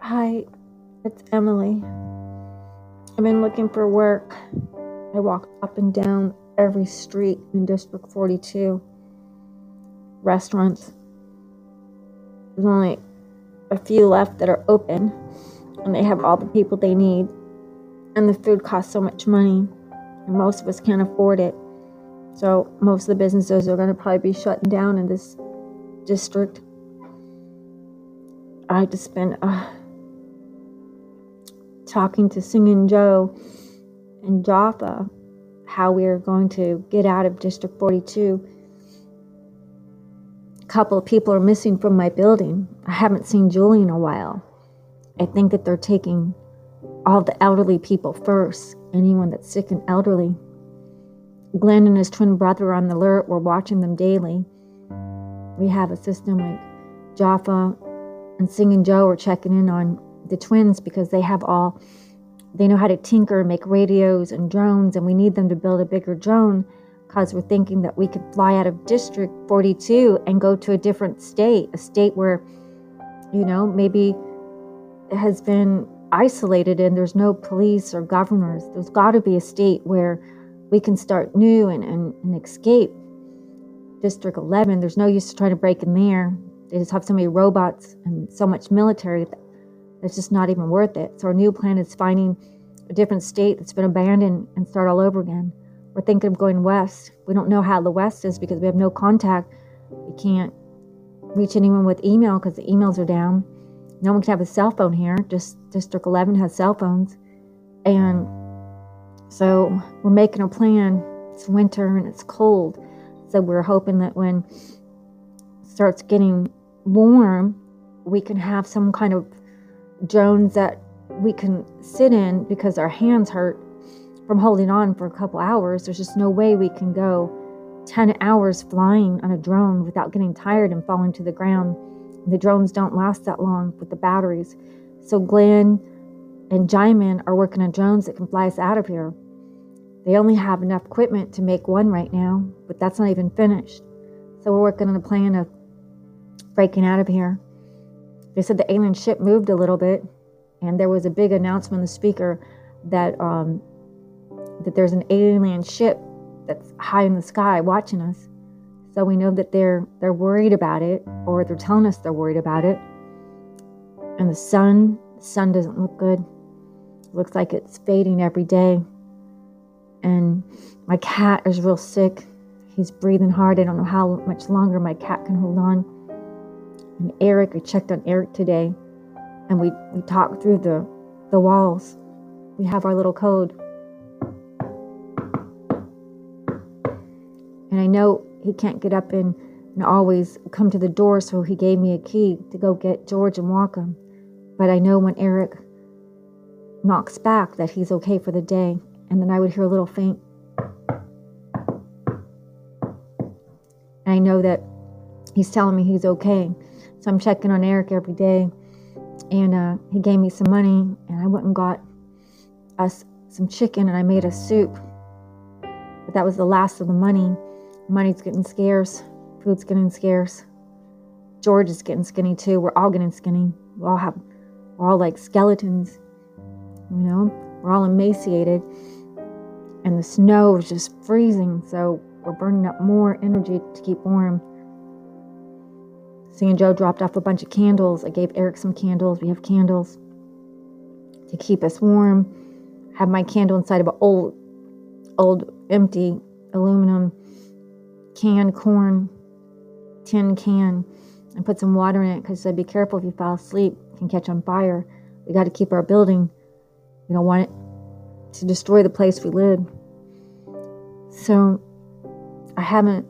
Hi, it's Emily. I've been looking for work. I walked up and down every street in District 42. Restaurants. There's only a few left that are open, and they have all the people they need. And the food costs so much money, and most of us can't afford it. So, most of the businesses are going to probably be shutting down in this district. I just been uh, talking to Singing Joe and Jaffa how we are going to get out of District 42. A couple of people are missing from my building. I haven't seen Julie in a while. I think that they're taking all the elderly people first, anyone that's sick and elderly. Glenn and his twin brother on the alert. We're watching them daily. We have a system like Jaffa and Singing Joe are checking in on the twins because they have all they know how to tinker and make radios and drones and we need them to build a bigger drone because we're thinking that we could fly out of district 42 and go to a different state a state where you know maybe has been isolated and there's no police or governors there's got to be a state where we can start new and, and, and escape district 11 there's no use to trying to break in there they just have so many robots and so much military that it's just not even worth it. So our new plan is finding a different state that's been abandoned and start all over again. We're thinking of going west. We don't know how the west is because we have no contact. We can't reach anyone with email because the emails are down. No one can have a cell phone here. Just District 11 has cell phones. And so we're making a plan. It's winter and it's cold. So we're hoping that when it starts getting warm, we can have some kind of drones that we can sit in because our hands hurt from holding on for a couple hours. There's just no way we can go 10 hours flying on a drone without getting tired and falling to the ground. The drones don't last that long with the batteries. So Glenn and Jaimin are working on drones that can fly us out of here. They only have enough equipment to make one right now, but that's not even finished. So we're working on a plan of breaking out of here. They said the alien ship moved a little bit, and there was a big announcement the speaker that um, that there's an alien ship that's high in the sky watching us. So we know that they're they're worried about it, or they're telling us they're worried about it. And the sun, the sun doesn't look good. Looks like it's fading every day. And my cat is real sick. He's breathing hard. I don't know how much longer my cat can hold on and Eric. I checked on Eric today, and we we talked through the the walls. We have our little code, and I know he can't get up and, and always come to the door, so he gave me a key to go get George and walk him. But I know when Eric knocks back that he's okay for the day, and then I would hear a little faint. And I know that he's telling me he's okay. So I'm checking on Eric every day. And uh, he gave me some money, and I went and got us some chicken and I made a soup. But that was the last of the money. Money's getting scarce, food's getting scarce. George is getting skinny too. We're all getting skinny. We all have, we're all like skeletons. You know, we're all emaciated. And the snow is just freezing, so we're burning up more energy to keep warm. Singing Joe dropped off a bunch of candles. I gave Eric some candles. We have candles to keep us warm. Have my candle inside of an old, old empty aluminum can corn tin can and put some water in it because I said be careful if you fall asleep, it can catch on fire. We got to keep our building. We don't want it to destroy the place we live. So I haven't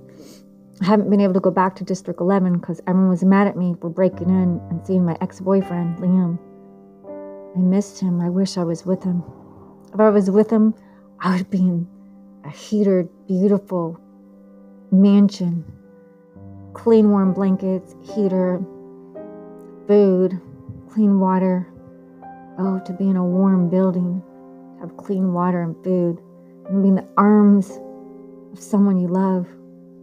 I haven't been able to go back to District 11 because everyone was mad at me for breaking in and seeing my ex boyfriend, Liam. I missed him. I wish I was with him. If I was with him, I would be in a heated, beautiful mansion. Clean, warm blankets, heater, food, clean water. Oh, to be in a warm building, have clean water and food, and be in the arms of someone you love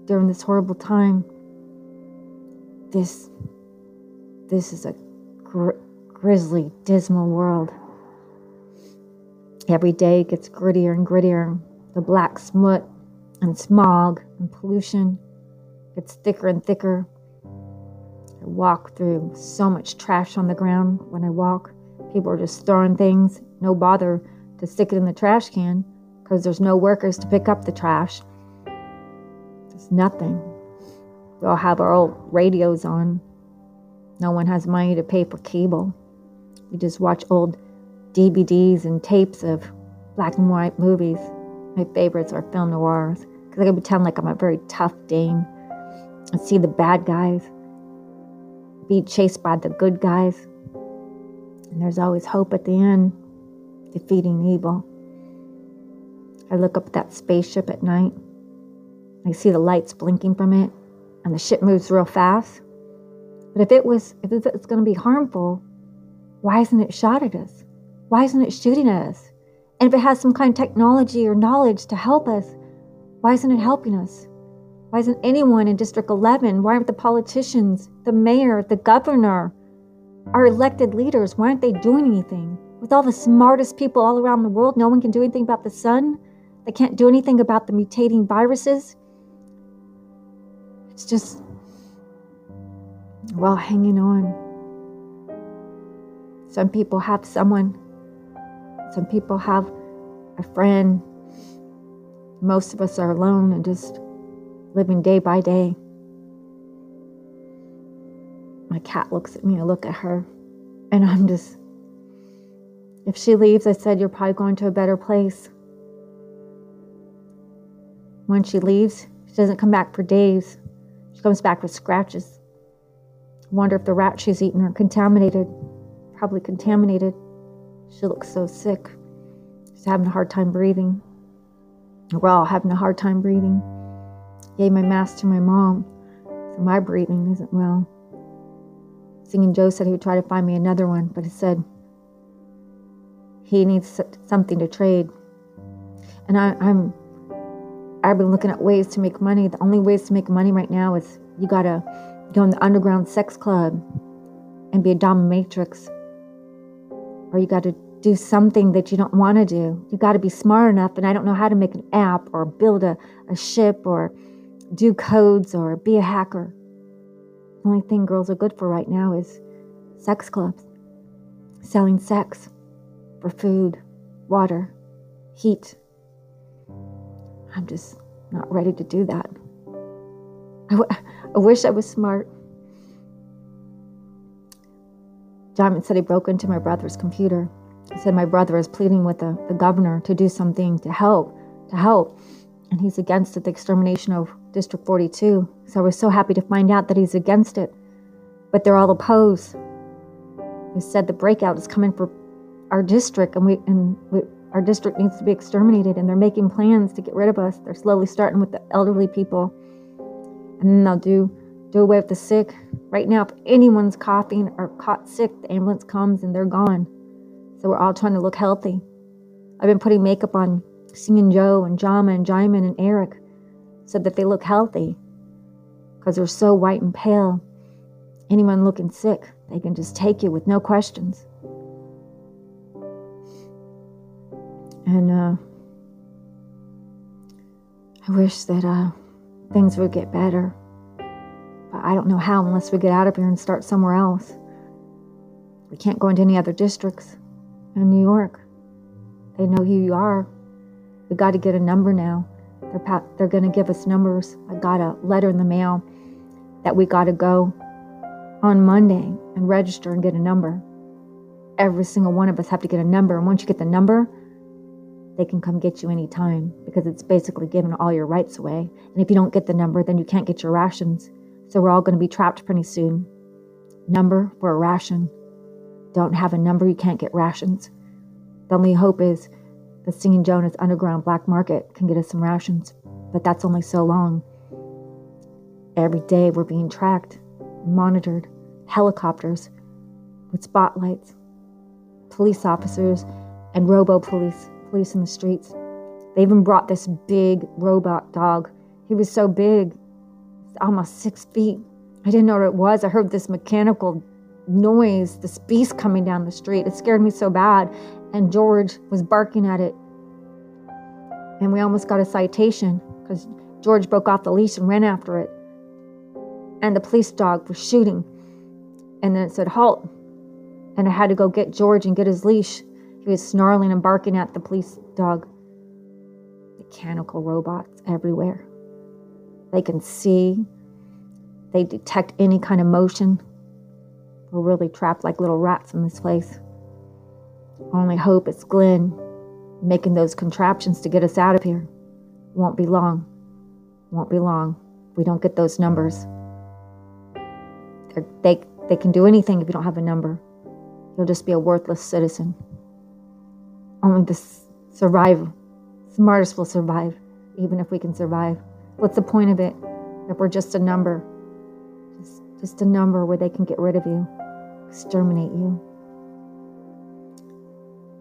during this horrible time. This, this is a gr- grisly, dismal world. Every day gets grittier and grittier. The black smut and smog and pollution gets thicker and thicker. I walk through so much trash on the ground when I walk. People are just throwing things, no bother to stick it in the trash can because there's no workers to pick up the trash. There's nothing. We all have our old radios on. No one has money to pay for cable. We just watch old DVDs and tapes of black and white movies. My favorites are film noirs because I can pretend like I'm a very tough dame and see the bad guys be chased by the good guys. And there's always hope at the end, defeating evil. I look up at that spaceship at night. I see the lights blinking from it, and the ship moves real fast. But if it was, if it's going to be harmful, why isn't it shot at us? Why isn't it shooting at us? And if it has some kind of technology or knowledge to help us, why isn't it helping us? Why isn't anyone in District 11? Why aren't the politicians, the mayor, the governor, our elected leaders, why aren't they doing anything? With all the smartest people all around the world, no one can do anything about the sun. They can't do anything about the mutating viruses. It's just, we're hanging on. Some people have someone some people have a friend. Most of us are alone and just living day by day. My cat looks at me, I look at her, and I'm just. If she leaves, I said, You're probably going to a better place. When she leaves, she doesn't come back for days. Comes back with scratches. Wonder if the rats she's eaten are contaminated. Probably contaminated. She looks so sick. She's having a hard time breathing. We're all having a hard time breathing. Gave my mask to my mom, so my breathing isn't well. Singing Joe said he would try to find me another one, but he said he needs something to trade. And I, I'm, I've been looking at ways to make money. The only ways to make money right now is you gotta go in the underground sex club and be a dominatrix or you got to do something that you don't want to do. You got to be smart enough, and I don't know how to make an app or build a, a ship or do codes or be a hacker. The only thing girls are good for right now is sex clubs, selling sex for food, water, heat. I'm just not ready to do that. I, w- I wish I was smart. Diamond said he broke into my brother's computer. He said my brother is pleading with the, the governor to do something to help, to help. And he's against the extermination of District 42. So I was so happy to find out that he's against it. But they're all opposed. He said the breakout is coming for our district, and we and we, our district needs to be exterminated. And they're making plans to get rid of us. They're slowly starting with the elderly people, and then they'll do do away with the sick. Right now, if anyone's coughing or caught sick, the ambulance comes and they're gone. So we're all trying to look healthy. I've been putting makeup on Singing Joe and Jama and Jaimin and Eric so that they look healthy because they're so white and pale. Anyone looking sick, they can just take you with no questions. And uh, I wish that uh, things would get better. But I don't know how unless we get out of here and start somewhere else. We can't go into any other districts in New York. They know who you are. We got to get a number now. They're, pa- they're going to give us numbers. I got a letter in the mail that we got to go on Monday and register and get a number. Every single one of us have to get a number. And once you get the number, they can come get you anytime because it's basically giving all your rights away. And if you don't get the number, then you can't get your rations. So we're all going to be trapped pretty soon. Number for a ration. Don't have a number, you can't get rations. The only hope is the Singing Jonas underground black market can get us some rations, but that's only so long. Every day we're being tracked, monitored, helicopters with spotlights, police officers, and robo police, police in the streets. They even brought this big robot dog. He was so big, almost six feet. I didn't know what it was. I heard this mechanical noise, this beast coming down the street. It scared me so bad. And George was barking at it. And we almost got a citation because George broke off the leash and ran after it. And the police dog was shooting. And then it said, halt. And I had to go get George and get his leash. He was snarling and barking at the police dog. Mechanical robots everywhere. They can see, they detect any kind of motion. We're really trapped like little rats in this place. Only hope is Glenn making those contraptions to get us out of here. Won't be long. Won't be long. We don't get those numbers. They're, they they can do anything if you don't have a number. You'll just be a worthless citizen. Only the survive, smartest will survive, even if we can survive. What's the point of it if we're just a number? Just, just a number where they can get rid of you, exterminate you.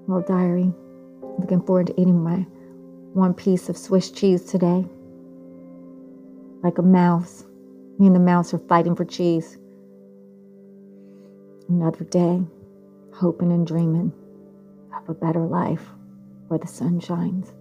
Well, diary, looking forward to eating my one piece of Swiss cheese today. Like a mouse. Me and the mouse are fighting for cheese. Another day, hoping and dreaming a better life where the sun shines.